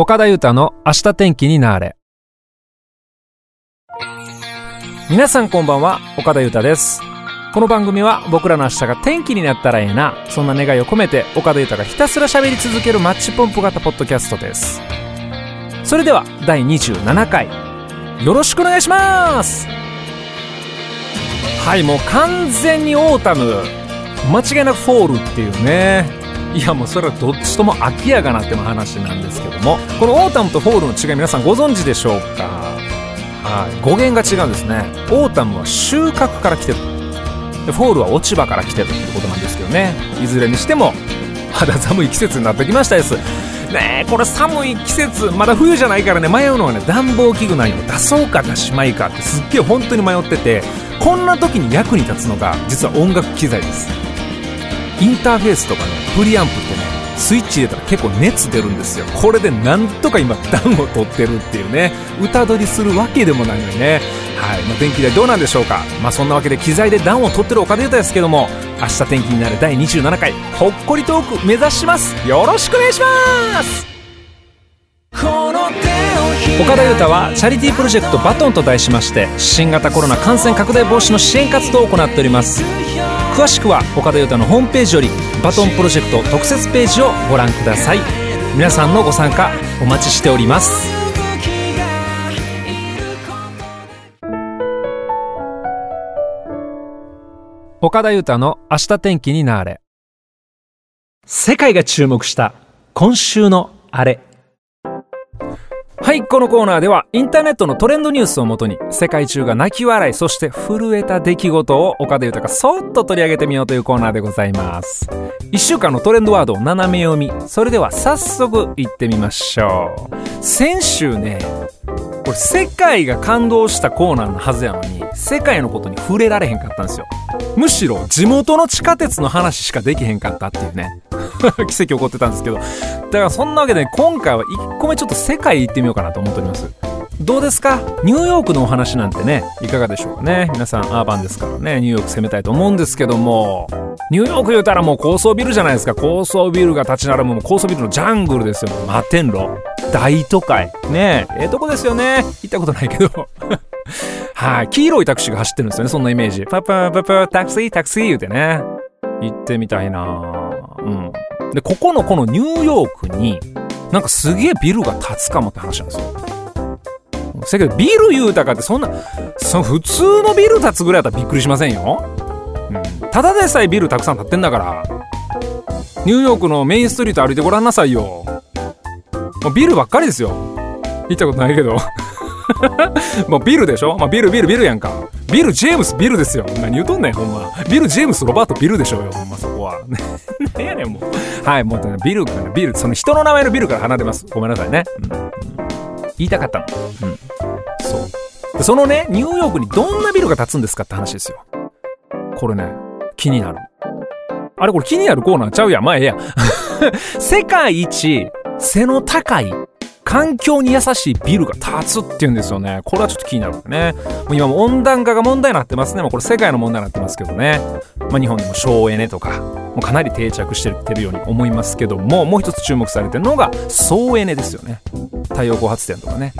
岡田裕太の明日天気になれ。皆さんこんばんは岡田裕太です。この番組は僕らの明日が天気になったらええなそんな願いを込めて岡田裕太がひたすら喋り続けるマッチポンプ型ポッドキャストです。それでは第27回。よろしくお願いします。はいもう完全に autumn。間違いなく fall っていうね。いやもうそれはどっちとも秋やがなっての話なんですけどもこの autumn と fall の違い皆さんご存知でしょうか？はい。語源が違うんですね。 autumn は収穫から来てる。 fall は落ち葉から来てるってことなんですけどね。いずれにしても肌寒い季節になってきましたです。ねえこれ寒い季節まだ冬じゃないからね。迷うのはね暖房器具なんよ出そうか出しまいかってすっげえ本当に迷っててこんな時に役に立つのが実は音楽機材です。インターフェースとかねプリアンプってねスイッチ入れたら結構熱出るんですよ。これでなんとか今暖を取ってるっていうね歌取りするわけでもないのにね。はい、まあ、電気代どうなんでしょうか。まあそんなわけで機材で暖を取ってる岡田裕太ですけども明日天気になる第27回ほっこりトーク目指します。よろしくお願いします。岡田裕太はチャリティープロジェクトバトンと題しまして新型コロナ感染拡大防止の支援活動を行っております。詳しくは岡田裕太のホームページよりバトンプロジェクト特設ページをご覧ください。皆さんのご参加お待ちしております。岡田裕太の明日天気になれ。世界が注目した今週のあれ。はい、このコーナーではインターネットのトレンドニュースをもとに世界中が泣き笑い、そして震えた出来事を岡田豊がそっと取り上げてみようというコーナーでございます。1週間のトレンドワードを斜め読み。それでは早速いってみましょう。先週ね、これ世界が感動したコーナーのはずやのに、世界のことに触れられへんかったんですよ。むしろ地元の地下鉄の話しかできへんかったっていうね。奇跡起こってたんですけど。だからそんなわけで今回は1個目ちょっと世界行ってみようかなと思っております。どうですか？ニューヨークのお話なんてね、いかがでしょうかね？皆さんアーバンですからね、ニューヨーク攻めたいと思うんですけども、ニューヨーク言うたらもう高層ビルじゃないですか。高層ビルが立ち並ぶも高層ビルのジャングルですよ。摩天楼。大都会。ねえ、ええとこですよね。行ったことないけど。はい、黄色いタクシーが走ってるんですよね、そんなイメージ。パパパパタクシータクシー言うてね。行ってみたいなうん。で、ここのこのニューヨークに、なんかすげえビルが建つかもって話なんですよ。せやけど、ビル言うたかってそんな、その普通のビル建つぐらいだったらびっくりしませんよ。うん。ただでさえビルたくさん建ってんだから、ニューヨークのメインストリート歩いてごらんなさいよ。もうビルばっかりですよ。行ったことないけど。もうビルでしょ？まあビルビルビルやんか。ビル・ジェームス・ビルですよ。何言うとんねん、ほんま。ビル・ジェームス・ロバート・ビルでしょうよ、ほんまそこは。何やねん、もう。はい、もう、ビルから、ビル、その人の名前のビルから離れます。ごめんなさいね。うん言いたかったの。うん。そう。でそのね、ニューヨークにどんなビルが建つんですかって話ですよ。これね、気になる。あれこれ気になるコーナーちゃうやん。まあええや。世界一背の高い環境に優しいビルが建つっていうんですよね。これはちょっと気になるね。もう今も温暖化が問題になってますね。もうこれ世界の問題になってますけどね。まあ日本でも省エネとか、もうかなり定着してるように思いますけども、もう一つ注目されてるのが総エネですよね。太陽光発電とかね。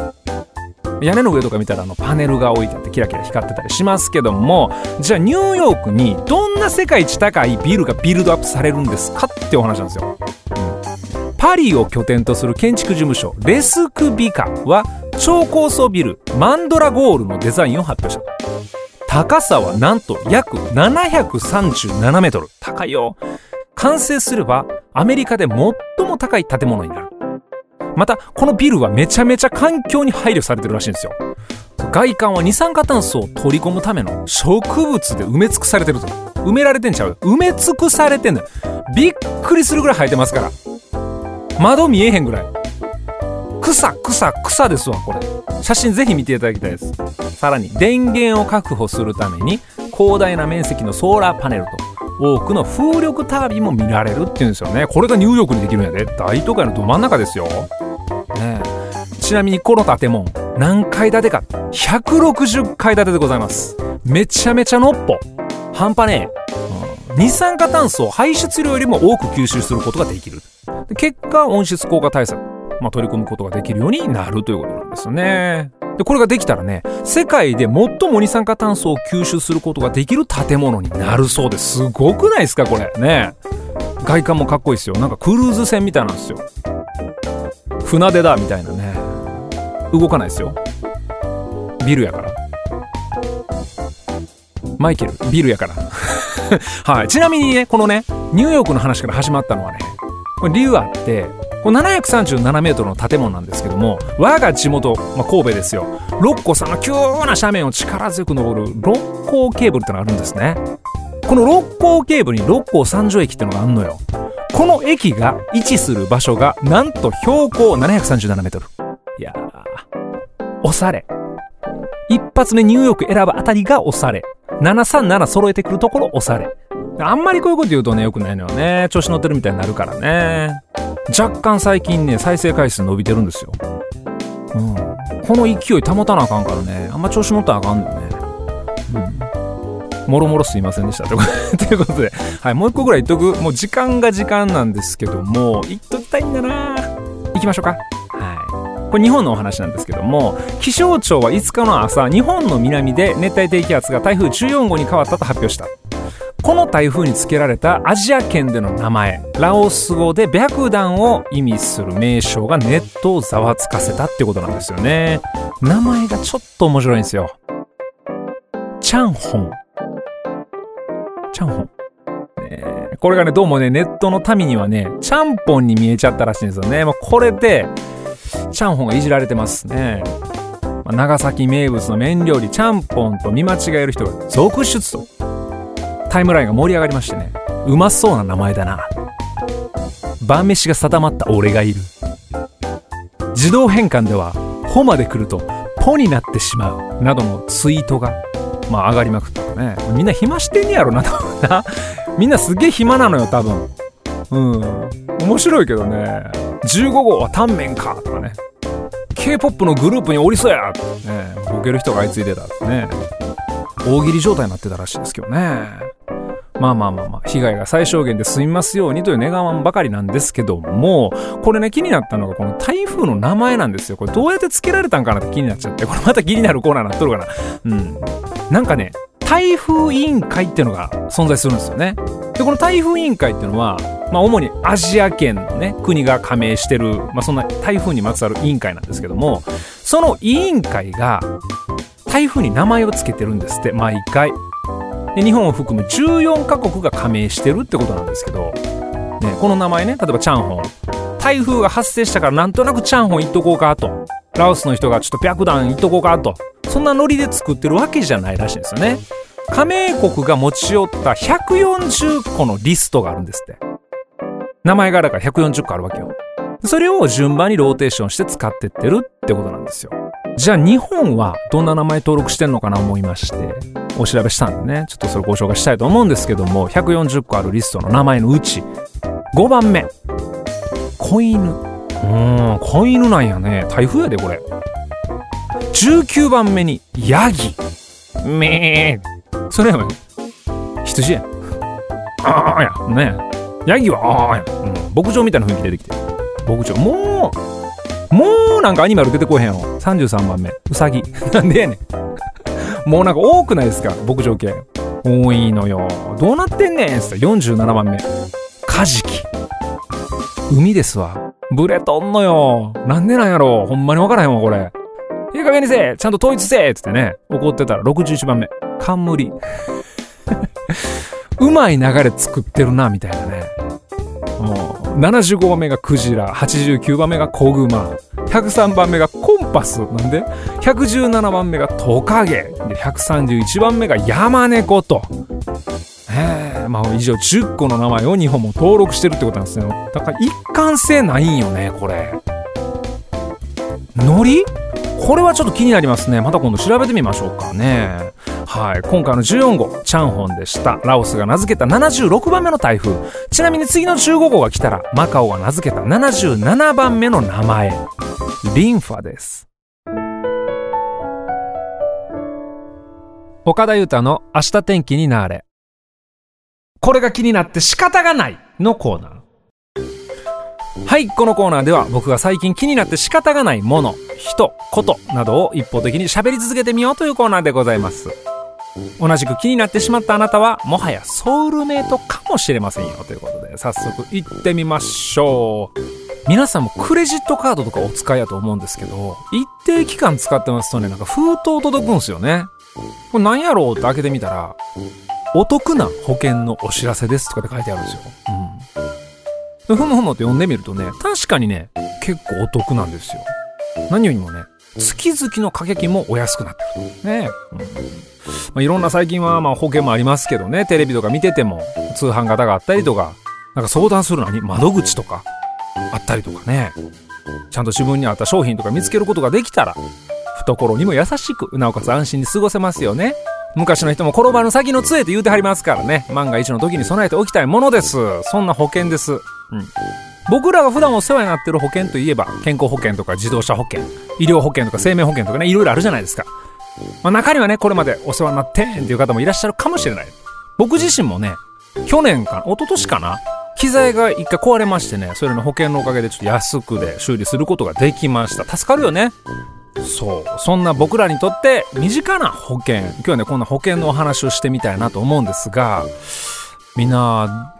屋根の上とか見たらあのパネルが置いてあってキラキラ光ってたりしますけどもじゃあニューヨークにどんな世界一高いビルがビルドアップされるんですかってお話なんですよ、パリを拠点とする建築事務所レスクビカは超高層ビルマンドラゴールのデザインを発表した。高さはなんと約737メートル。高いよ。完成すればアメリカで最も高い建物になる。また、このビルはめちゃめちゃ環境に配慮されてるらしいんですよ。外観は二酸化炭素を取り込むための植物で埋め尽くされてると。埋められてんちゃう？埋め尽くされてんだ。びっくりするぐらい生えてますから。窓見えへんぐらい。草、草、草ですわ、これ。写真ぜひ見ていただきたいです。さらに、電源を確保するために、広大な面積のソーラーパネルと、多くの風力タービンも見られるっていうんですよね。これがニューヨークにできるんやで。大都会のど真ん中ですよ。ねちなみにこの建物、何階建てか。160階建てでございます。めちゃめちゃのっぽ。半端ねえ。二酸化炭素を排出量よりも多く吸収することができる。結果、温室効果対策。まあ、取り組むことができるようになるということなんですよね。で、これができたらね、世界で最も二酸化炭素を吸収することができる建物になるそうです。すごくないですかこれ。ね。外観もかっこいいですよ。なんかクルーズ船みたいなんですよ。船出だみたいなね。動かないですよ。ビルやから。マイケル、ビルやから。はい。ちなみにね、このね、ニューヨークの話から始まったのはね、これ理由あって、これ737メートルの建物なんですけども、我が地元、まあ、神戸ですよ。六甲山の急な斜面を力強く登る六甲ケーブルってのがあるんですね。この六甲ケーブルに六甲三条駅ってのがあるのよ。この駅が位置する場所が、なんと標高737メートル。いやー、おされ。一発目ニューヨーク選ぶあたりがおされ。737揃えてくるところおされ。あんまりこういうこと言うとね、良くないのよね。調子乗ってるみたいになるからね。若干最近ね、再生回数伸びてるんですよ。うん。この勢い保たなあかんからね、あんま調子乗ったらあかんのよね。うん。もろもろすいませんでした。ということで、はい、もう一個ぐらい言っとく。もう時間が時間なんですけども、言っときたいんだな行きましょうか。はい。これ日本のお話なんですけども、気象庁は5日の朝、日本の南で熱帯低気圧が台風14号に変わったと発表した。この台風に付けられたアジア圏での名前、ラオス語で白檀を意味する名称がネットをざわつかせたってことなんですよね。名前がちょっと面白いんですよ。チャンホン。チャンホン。ね、これがね、どうもね、ネットの民にはね、ちゃんぽんに見えちゃったらしいんですよね。まあ、これで、チャンホンがいじられてますね。ま、長崎名物の麺料理、ちゃんぽんと見間違える人が続出と。タイムラインが盛り上がりましてね。うまそうな名前だな。晩飯が定まった俺がいる。自動変換では「ほ」まで来ると「ポ」になってしまう。などのツイートがまあ上がりまくったらね。みんな暇してんやろな多分な。みんなすげえ暇なのよ多分。うん。面白いけどね。15号はタンメンかとかね。K-POP のグループにおりそうやね。ボケる人が相次いでたね。大喜利状態になってたらしいですけどね。まあまあまあまあ、被害が最小限で済みますようにという願わんばかりなんですけども、これね、気になったのがこの台風の名前なんですよ。これどうやって付けられたんかなって気になっちゃって、これまた気になるコーナーになっとるかな。うん。なんかね、台風委員会っていうのが存在するんですよね。で、この台風委員会っていうのは、まあ主にアジア圏のね、国が加盟してる、まあそんな台風にまつわる委員会なんですけども、その委員会が台風に名前を付けてるんですって、毎回。で日本を含む14カ国が加盟してるってことなんですけど、ね、この名前ね例えばチャンホン。台風が発生したからなんとなくチャンホン行っとこうかと。ラオスの人がちょっと白檀行っとこうかと。そんなノリで作ってるわけじゃないらしいんですよね。加盟国が持ち寄った140個のリストがあるんですって。名前がだから140個あるわけよ。それを順番にローテーションして使ってってるってことなんですよ。じゃあ日本はどんな名前登録してんのかな思いましてお調べしたんでね。ちょっとそれご紹介したいと思うんですけども140個あるリストの名前のうち5番目。子犬。うん子犬なんやね。台風やでこれ。19番目にヤギ。めー。それやめ羊や。ああや。ね。ヤギはああや、うん、牧場みたいな雰囲気出てきて牧場。もうもうなんかアニマル出てこへんやろ。33番目。ウサギ。なんでやねん。もうなんか多くないですか？牧場系。多いのよ。どうなってんねんっつって47番目。カジキ。海ですわ。ブレとんのよ。なんでなんやろ？ほんまにわからへんわ、これ。いい加減にせつって統一せえっつってね、怒ってたら61番目。冠。うまい流れ作ってるな、みたいなねもう。75番目がクジラ89番目が子グマ103番目がコンパスなんで？117番目がトカゲで131番目がヤマネコと。えまあ以上10個の名前を日本も登録してるってことなんですよ。だから一貫性ないんよねこれ。ノリ？これはちょっと気になりますね。また今度調べてみましょうかね。はい。今回の14号、チャンホンでした。ラオスが名付けた76番目の台風。ちなみに次の15号が来たら、マカオが名付けた77番目の名前。リンファです。岡田裕太の明日天気になれ。これが気になって仕方がないのコーナー。はいこのコーナーでは僕が最近気になって仕方がないもの人ことなどを一方的に喋り続けてみようというコーナーでございます同じく気になってしまったあなたはもはやソウルメイトかもしれませんよということで早速行ってみましょう皆さんもクレジットカードとかお使いやと思うんですけど一定期間使ってますとねなんか封筒届くんすよねこれ何やろうって開けてみたらお得な保険のお知らせですとかって書いてあるんですよ。うん。ふむふむって読んでみるとね、確かにね、結構お得なんですよ。何よりもね、月々の掛け金もお安くなってる。ね。うん。まあ、いろんな最近はまあ保険もありますけどね、テレビとか見てても通販型があったりとか、なんか相談するのに窓口とかあったりとかね。ちゃんと自分に合った商品とか見つけることができたら、懐にも優しく、なおかつ安心に過ごせますよね。昔の人も転ばぬ先の杖って言うてはりますからね。万が一の時に備えておきたいものです。そんな保険です。うん。僕らが普段お世話になってる保険といえば、健康保険とか自動車保険、医療保険とか生命保険とかね、いろいろあるじゃないですか。まあ、中にはね、これまでお世話になってんっていう方もいらっしゃるかもしれない。僕自身もね、去年か、一昨年かな、機材が一回壊れましてね、それの保険のおかげでちょっと安くで修理することができました。助かるよね。そうそんな僕らにとって身近な保険今日はねこんな保険のお話をしてみたいなと思うんですがみんな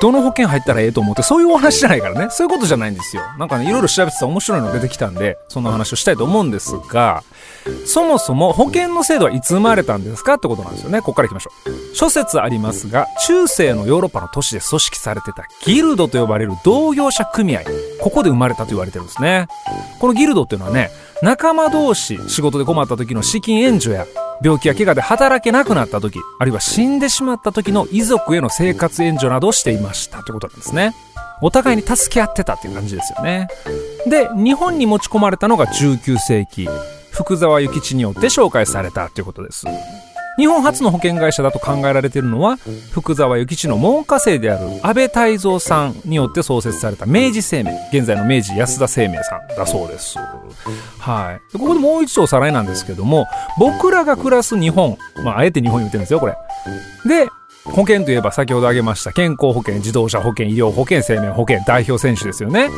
どの保険入ったらええと思ってそういうお話じゃないからね。そういうことじゃないんですよ。なんかねいろいろ調べてたら面白いの出てきたんでそんな話をしたいと思うんですがそもそも保険の制度はいつ生まれたんですかってことなんですよね。ここからいきましょう。諸説ありますが中世のヨーロッパの都市で組織されてたギルドと呼ばれる同業者組合。ここで生まれたと言われてるんですね。このギルドっていうのはね仲間同士仕事で困った時の資金援助や病気や怪我で働けなくなった時あるいは死んでしまった時の遺族への生活援助などをしていましたということなんですね。お互いに助け合ってたっていう感じですよね。で日本に持ち込まれたのが19世紀福沢諭吉によって紹介されたということです。日本初の保険会社だと考えられているのは福沢諭吉の門下生である安倍泰造さんによって創設された明治生命現在の明治安田生命さんだそうです。はい。ここでもう一度おさらいなんですけども僕らが暮らす日本まああえて日本言ってるんですよこれ。で保険といえば先ほど挙げました健康保険自動車保険医療保険生命保険代表選手ですよね。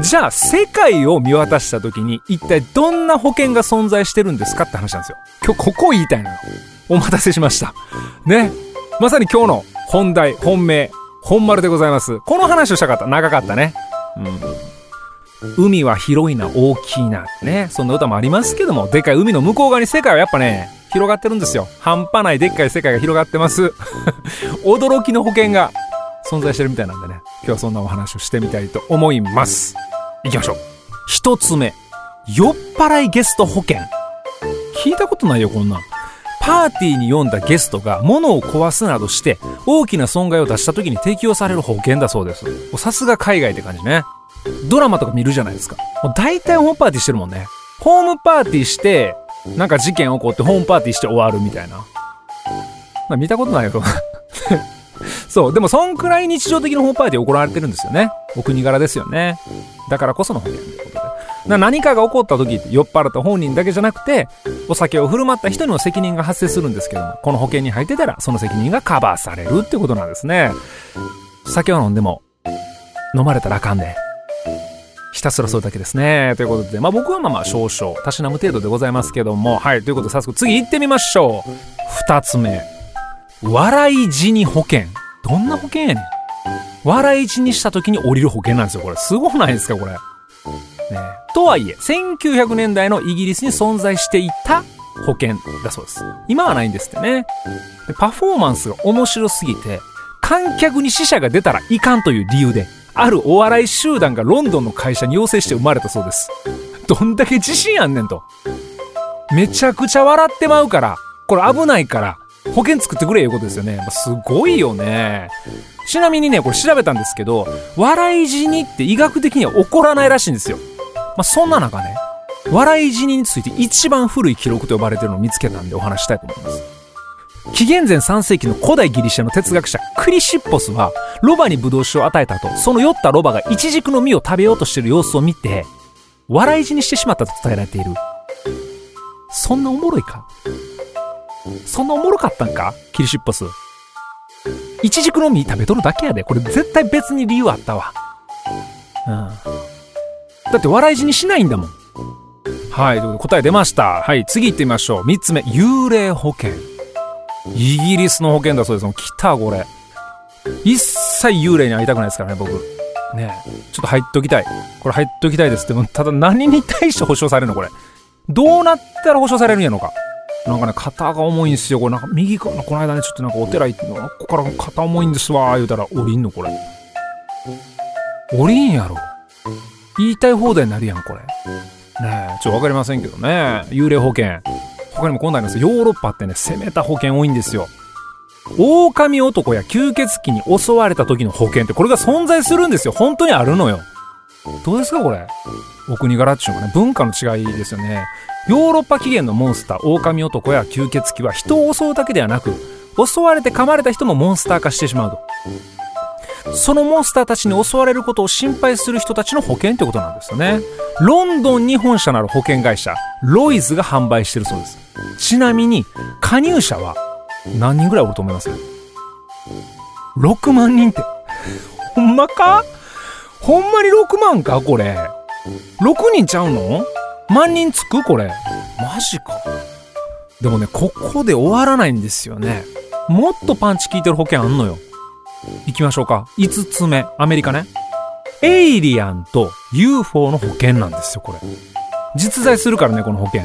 じゃあ世界を見渡した時に一体どんな保険が存在してるんですかって話なんですよ。今日ここ言いたいのよお待たせしました。ね。まさに今日の本題、本命、本丸でございます。この話をしたかった。長かったね。うん。海は広いな、大きいな。ね。そんな歌もありますけども、でかい海の向こう側に世界はやっぱね、広がってるんですよ。半端ないでっかい世界が広がってます。驚きの保険が存在してるみたいなんでね。今日はそんなお話をしてみたいと思います。行きましょう。一つ目。酔っ払いゲスト保険。聞いたことないよ、こんなん。パーティーに呼んだゲストが物を壊すなどして大きな損害を出した時に適用される保険だそうです。さすが海外って感じね。ドラマとか見るじゃないですか。もう大体ホームパーティーしてるもんね。ホームパーティーして、なんか事件起こってホームパーティーして終わるみたいな。まあ見たことないよ。そう、でもそんくらい日常的なホームパーティー行われてるんですよね。お国柄ですよね。だからこその保険ということで。何かが起こった時酔っ払った本人だけじゃなくてお酒を振る舞った人にも責任が発生するんですけどもこの保険に入ってたらその責任がカバーされるってことなんですね酒を飲んでも飲まれたらあかんでひたすらそれだけですね。ということで、まあ僕はまあまあ少々、たしなむ程度でございますけども、はい、ということで早速次行ってみましょう。二つ目。笑い死に保険。どんな保険やねん。笑い死にした時に降りる保険なんですよ、これ。すごくないですか、これ。ね、とはいえ、1900年代のイギリスに存在していた保険だそうです。今はないんですってね。パフォーマンスが面白すぎて、観客に死者が出たらいかんという理由で、あるお笑い集団がロンドンの会社に要請して生まれたそうです。どんだけ自信あんねんと。めちゃくちゃ笑ってまうから、これ危ないから、保険作ってくれいうことですよね。すごいよね。ちなみにね、これ調べたんですけど、笑い死にって医学的には起こらないらしいんですよ。まあ、そんな中ね、笑い死にについて一番古い記録と呼ばれてるのを見つけたんでお話したいと思います。紀元前3世紀の古代ギリシャの哲学者クリシッポスはロバにブドウ酒を与えた後、その酔ったロバがイチジクの実を食べようとしてる様子を見て、笑い死にしてしまったと伝えられている。そんなおもろいか？そんなおもろかったんか？キリシッポス。イチジクの実食べとるだけやで。これ絶対別に理由あったわ。うん。だって笑い死にしないんだもん。はい、ということで答え出ました。はい、次行ってみましょう。3つ目、幽霊保険。イギリスの保険だそうです。もう来た、これ。一切幽霊に会いたくないですからね、僕。ねえちょっと入っときたい。これ入っときたいですって、もただ何に対して保証されるのこれ。どうなったら保証されるんやのか。なんかね、肩が重いんですよ。これなんか右かな、この間ね、ちょっとなんかお寺行って、ここから肩重いんですわ、言うたら降りんのこれ。降りんやろ。言いたい放題になるやん、これ。ねえ、ちょっとわかりませんけどね。幽霊保険。他にもこんなんありますヨーロッパってね、攻めた保険多いんですよ。狼男や吸血鬼に襲われた時の保険ってこれが存在するんですよ。本当にあるのよ。どうですかこれ？お国柄っていうのがね、文化の違いですよね。ヨーロッパ起源のモンスター、狼男や吸血鬼は人を襲うだけではなく、襲われて噛まれた人もモンスター化してしまうと。そのモンスターたちに襲われることを心配する人たちの保険ってことなんですよね。ロンドンに本社のある保険会社、ロイズが販売してるそうです。ちなみに、加入者は何人ぐらいおると思います ?6 万人って。ほんまか？ほんまに6万か？これ。6人ちゃうの？万人つくこれ。マジか。でもね、ここで終わらないんですよね。もっとパンチ効いてる保険あんのよ。行きましょうか。5つ目。アメリカね。エイリアンと UFO の保険なんですよ、これ。実在するからね、この保険。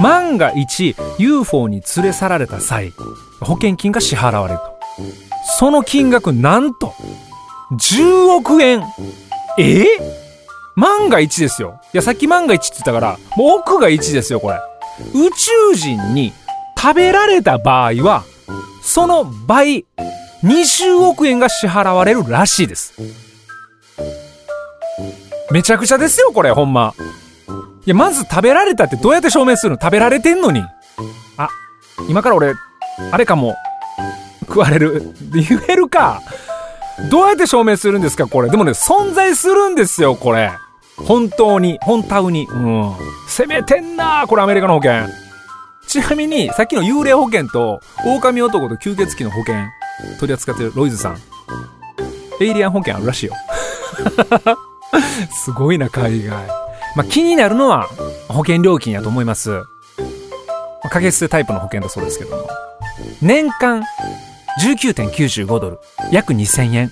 万が一 UFO に連れ去られた際、保険金が支払われると。その金額なんと、10億円え？万が一ですよ。いや、さっき万が一って言ったから、もう億が1ですよ、これ。宇宙人に食べられた場合は、その倍、20億円が支払われるらしいです。めちゃくちゃですよ、これ、ほんま。いや、まず食べられたってどうやって証明するの？食べられてんのに。あ、今から俺、あれかも、食われる。言えるか。どうやって証明するんですか、これ。でもね、存在するんですよ、これ。本当に、本当に。うん。攻めてんなこれアメリカの保険。ちなみに、さっきの幽霊保険と、狼男と吸血鬼の保険、取り扱ってるロイズさん。エイリアン保険あるらしいよ。すごいな、海外。まあ、気になるのは、保険料金やと思います。まあ、掛け捨てタイプの保険だそうですけども。年間19.95ドル。約2000円。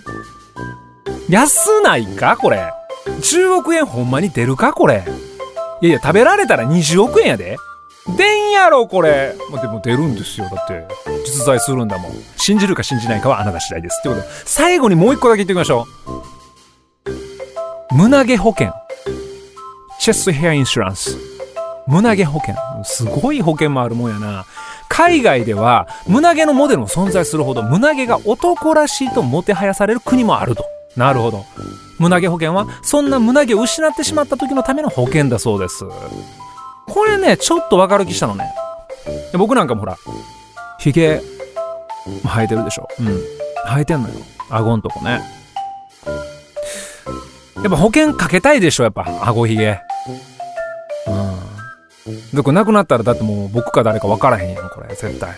安ないかこれ？10億円ほんまに出るかこれ？いやいや、食べられたら20億円やで。出んやろ、これ。まあ、でも出るんですよ。だって、実在するんだもん。信じるか信じないかはあなた次第です。ってことで、最後にもう一個だけ言っておきましょう。胸毛保険。チェストヘアインシュランス。胸毛保険。すごい保険もあるもんやな。海外では胸毛のモデルも存在するほど胸毛が男らしいともてはやされる国もあると。なるほど。胸毛保険はそんな胸毛を失ってしまった時のための保険だそうです。これね、ちょっとわかる気したのね。僕なんかもほら、髭生えてるでしょ。うん。生えてんのよ。顎んとこね。やっぱ保険かけたいでしょ、やっぱ、顎ひげ。うん。で、これなくなったらだってもう僕か誰か分からへんやん、これ、絶対。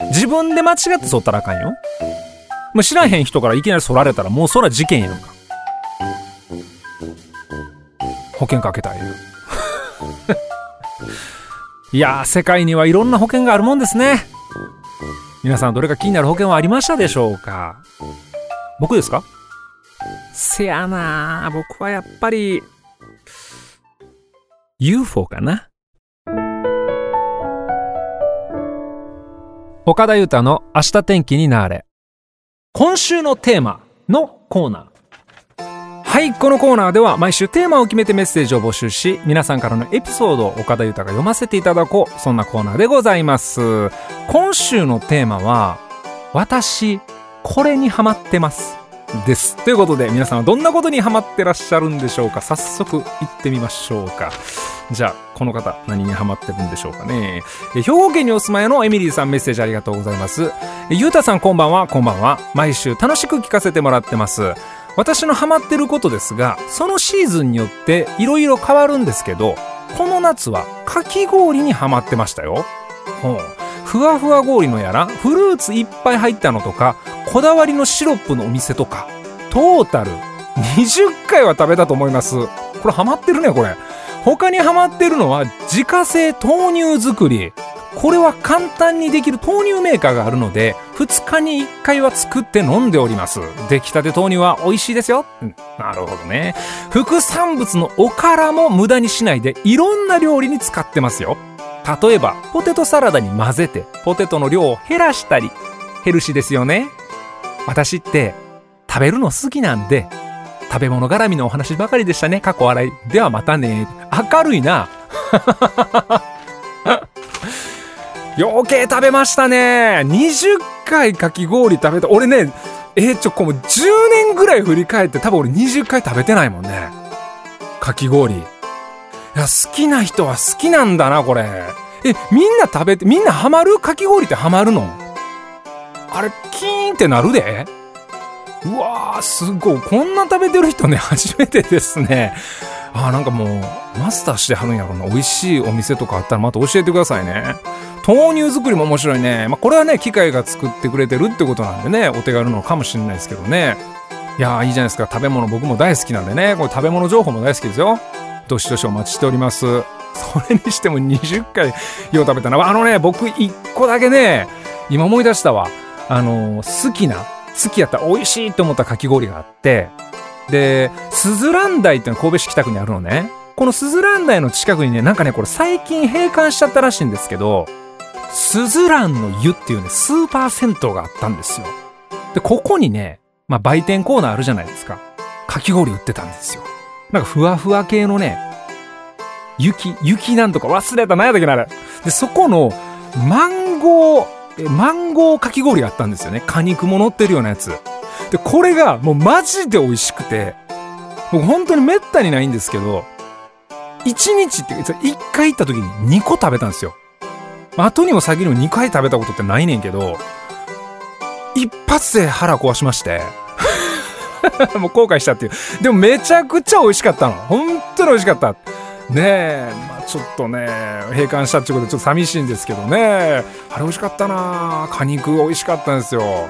うん、自分で間違って剃ったらあかんよ。もう知らへん人からいきなり剃られたらもうそら事件やんか。保険かけたいよ。いやー、世界にはいろんな保険があるもんですね。皆さんどれか気になる保険はありましたでしょうか？僕ですか？せやな僕はやっぱり、UFO かな？岡田裕太の明日天気になれ。今週のテーマのコーナー。はい、このコーナーでは毎週テーマを決めてメッセージを募集し、皆さんからのエピソードを岡田裕太が読ませていただこう。そんなコーナーでございます。今週のテーマは、私、これにハマってます。です。ということで、皆さんはどんなことにハマってらっしゃるんでしょうか？早速行ってみましょうか。じゃあ、この方、何にハマってるんでしょうかね。兵庫県にお住まいのエミリーさんメッセージありがとうございます。ゆうたさんこんばんは、こんばんは。毎週楽しく聞かせてもらってます。私のハマってることですが、そのシーズンによって色々変わるんですけど、この夏はかき氷にハマってましたよ。ほう。ふわふわ氷のやら、フルーツいっぱい入ったのとか、こだわりのシロップのお店とか、トータル20回は食べたと思います。これハマってるね、これ。他にハマってるのは自家製豆乳作り。これは簡単にできる豆乳メーカーがあるので、2日に1回は作って飲んでおります。出来たて豆乳は美味しいですよ。なるほどね。副産物のおからも無駄にしないで、いろんな料理に使ってますよ。例えば、ポテトサラダに混ぜて、ポテトの量を減らしたり、ヘルシーですよね。私って、食べるの好きなんで、食べ物絡みのお話ばかりでしたね。過去笑い。ではまたね。明るいな。余計食べましたね。20回かき氷食べた。俺ね、えー、ちょ、こう10年ぐらい振り返って多分俺20回食べてないもんね。かき氷。いや、好きな人は好きなんだな、これ。え、みんな食べて、みんなハマる？かき氷ってハマるの？あれ、キーンってなるで？うわー、すごい。こんな食べてる人ね、初めてですね。あー、なんかもう、マスターしてはるんやろな。美味しいお店とかあったらまた教えてくださいね。豆乳作りも面白いね。まあ、これはね、機械が作ってくれてるってことなんでね、お手軽なのかもしれないですけどね。いやー、いいじゃないですか。食べ物僕も大好きなんでね。これ食べ物情報も大好きですよ。どしどしお待ちしております。それにしても20回よう食べたな。あのね、僕1個だけね、今思い出したわ。あの、好きな好きやった美味しいと思ったかき氷があって、で、スズランダイっていうのは神戸市北区にあるのね。このスズランダイの近くにね、なんかね、これ最近閉館しちゃったらしいんですけど、スズランの湯っていうね、スーパー銭湯があったんですよ。で、ここにね、まあ売店コーナーあるじゃないですか。かき氷売ってたんですよ。なんかふわふわ系のね、雪、雪なんとか忘れた、何やったっけな、あれ。で、そこの、マンゴー、マンゴーかき氷があったんですよね。果肉も乗ってるようなやつ。で、これがもうマジで美味しくて、もう本当にめったにないんですけど、1日って1回行った時に2個食べたんですよ。後にも先にも2回食べたことってないねんけど、一発で腹壊しまして、もう後悔したっていう。でもめちゃくちゃ美味しかったの。本当に美味しかった。ねえ、まあ、ちょっとね、閉館したってことでちょっと寂しいんですけどね。あれ美味しかったな果肉美味しかったんですよ。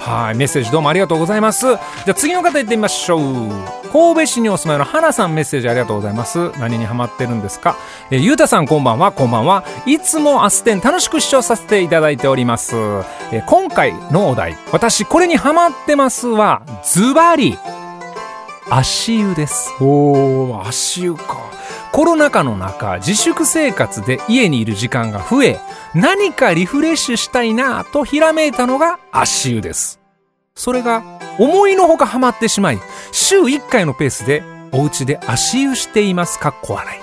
はい、メッセージどうもありがとうございます。じゃあ次の方行ってみましょう。神戸市にお住まいの花さんメッセージありがとうございます。何にハマってるんですか？えゆうたさんこんばんは、こんばんは。いつもアステン楽しく視聴させていただいております。え今回のお題、私これにハマってますは、ズバリ、足湯です。おー、足湯か。コロナ禍の中、自粛生活で家にいる時間が増え、何かリフレッシュしたいなぁとひらめいたのが足湯です。それが思いのほかハマってしまい、週1回のペースでお家で足湯しています。かっこ笑い。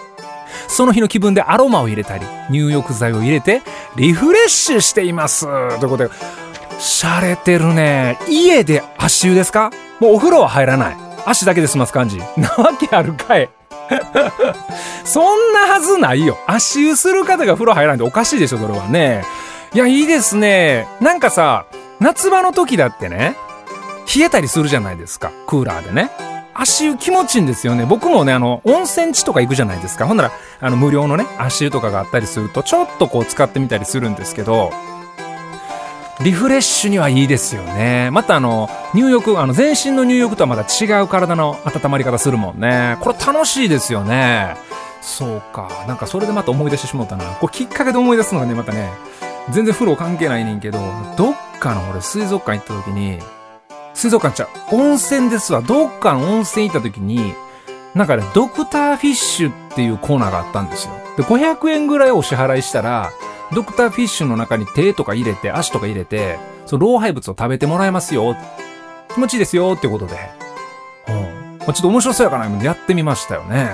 その日の気分でアロマを入れたり、入浴剤を入れてリフレッシュしています。ということで、洒落てるね。家で足湯ですか？もうお風呂は入らない。足だけで済ます感じ。なわけあるかい。そんなはずないよ。足湯する方が風呂入らないとおかしいでしょ、それはね。いや、いいですね。なんかさ、夏場の時だってね、冷えたりするじゃないですか。クーラーでね。足湯気持ちいいんですよね。僕もね、あの、温泉地とか行くじゃないですか。ほんなら、あの、無料のね、足湯とかがあったりすると、ちょっとこう使ってみたりするんですけど、リフレッシュにはいいですよね。またあの、入浴、あの、全身の入浴とはまた違う体の温まり方するもんね。これ楽しいですよね。そうか。なんかそれでまた思い出してしもうたな。これきっかけで思い出すのがね、またね、全然風呂関係ないねんけど、どっかの俺水族館行った時に、水族館ちゃう、温泉ですわ。どっかの温泉行った時に、なんかね、ドクターフィッシュっていうコーナーがあったんですよ。で、500円ぐらいお支払いしたら、ドクターフィッシュの中に手とか入れて、足とか入れて、その老廃物を食べてもらえますよ。気持ちいいですよってことで。うん。まあ、ちょっと面白そうやからやってみましたよね。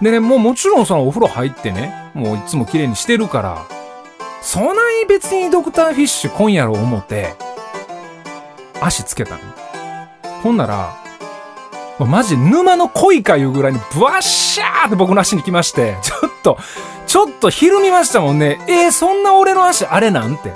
でね、もうもちろんそのお風呂入ってね、もういつも綺麗にしてるから、そない別にドクターフィッシュ今夜ろ思って、足つけたの。ほんなら、マジ沼の恋かいうぐらいにブワッシャーって僕の足に来まして、ちょっと、ちょっとひるみましたもんね。えー、そんな俺の足あれなんて。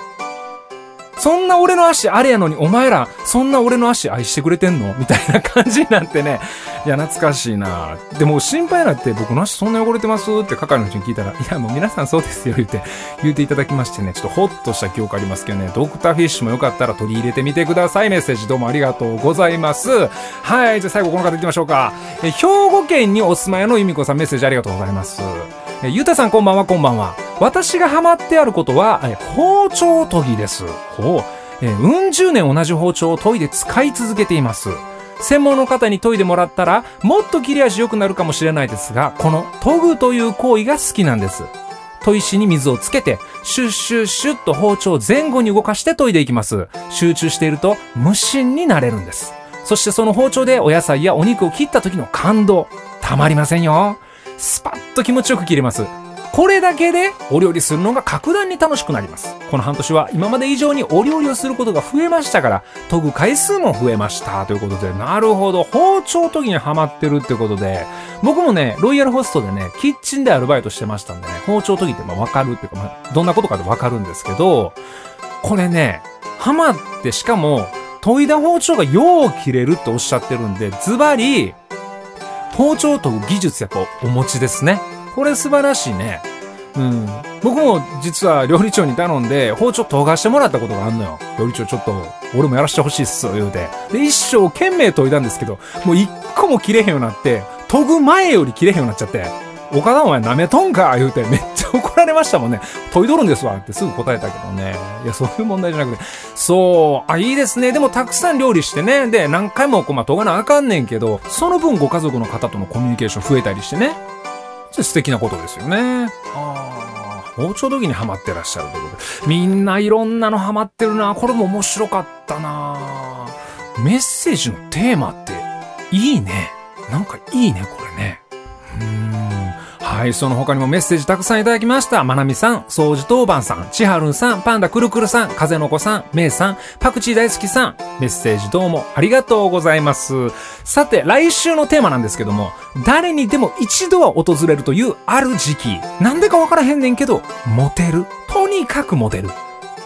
そんな俺の足あれやのに、お前ら、そんな俺の足愛してくれてんの？みたいな感じになってね。いや、懐かしいな。でも心配になって、僕の足そんな汚れてます？って係の人に聞いたら、いや、もう皆さんそうですよ、言って、言っていただきましてね、ちょっとホッとした記憶ありますけどね、ドクターフィッシュもよかったら取り入れてみてください。メッセージどうもありがとうございます。はい、じゃあ最後この方行きましょうか。え、兵庫県にお住まいの由美子さんメッセージありがとうございます。え、ゆうたさんこんばんは、こんばんは。私がハマってあることは、え、包丁研ぎです。ほう。えー、うん十年同じ包丁を研いで使い続けています。専門の方に研いでもらったら、もっと切れ味良くなるかもしれないですが、この研ぐという行為が好きなんです。砥石に水をつけて、シュッシュッシュッと包丁を前後に動かして研いでいきます。集中していると無心になれるんです。そしてその包丁でお野菜やお肉を切った時の感動、たまりませんよ。スパッと気持ちよく切れます。これだけでお料理するのが格段に楽しくなります。この半年は今まで以上にお料理をすることが増えましたから、研ぐ回数も増えましたということで、なるほど、包丁研ぎにハマってるってことで、僕もね、ロイヤルホストでね、キッチンでアルバイトしてましたんでね、包丁研ぎってまあわかるっていうか、まあ、どんなことかでわかるんですけど、これね、ハマってしかも、研いだ包丁がよう切れるっておっしゃってるんで、ズバリ、包丁研ぐ技術やっぱお持ちですね。これ素晴らしいね。うん。僕も実は料理長に頼んで包丁研がしてもらったことがあんのよ。料理長ちょっと俺もやらしてほしいっす、言うて。で、一生懸命研いだんですけど、もう一個も切れへんようになって、研ぐ前より切れへんようになっちゃって、岡田お前舐めとんか？言うてめっちゃ怒られましたもんね。研いどるんですわってすぐ答えたけどね。いや、そういう問題じゃなくて。そう、あ、いいですね。でもたくさん料理してね。で、何回もこう、まあ、研がなあかんねんけど、その分ご家族の方とのコミュニケーション増えたりしてね。素敵なことですよね。ああ、包丁時にハマってらっしゃるということで。みんないろんなのハマってるな。これも面白かったな。メッセージのテーマっていいね。なんかいいね、これね。うーん。はい、その他にもメッセージたくさんいただきました。まなみさん、掃除当番さん、ちはるんさん、パンダくるくるさん、風の子さん、めいさん、パクチー大好きさん、メッセージどうもありがとうございます。さて、来週のテーマなんですけども、誰にでも一度は訪れるというある時期。なんでかわからへんねんけど、モテる。とにかくモテる。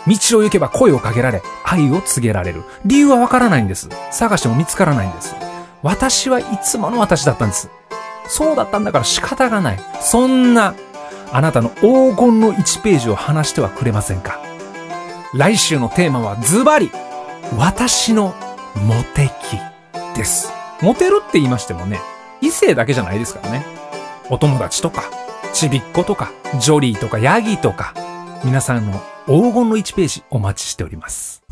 道を行けば声をかけられ、愛を告げられる。理由はわからないんです。探しても見つからないんです。私はいつもの私だったんです。そうだったんだから仕方がない。そんな、あなたの黄金の1ページを話してはくれませんか来週のテーマはズバリ、私のモテ期です。モテるって言いましてもね、異性だけじゃないですからね。お友達とか、ちびっ子とか、ジョリーとか、ヤギとか、皆さんの黄金の1ページお待ちしております。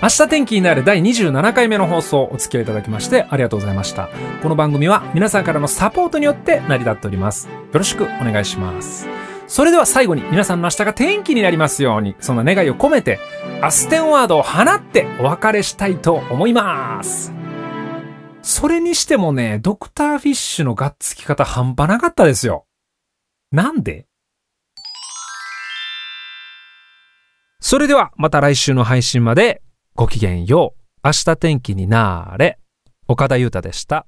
明日天気になる第27回目の放送お付き合いいただきましてありがとうございました。この番組は皆さんからのサポートによって成り立っております。よろしくお願いします。それでは最後に皆さんの明日が天気になりますように、そんな願いを込めて、アステンワードを放ってお別れしたいと思います。それにしてもね、ドクターフィッシュのがっつき方半端なかったですよ。なんで？それではまた来週の配信までごきげんよう。明日天気になーれ。岡田裕太でした。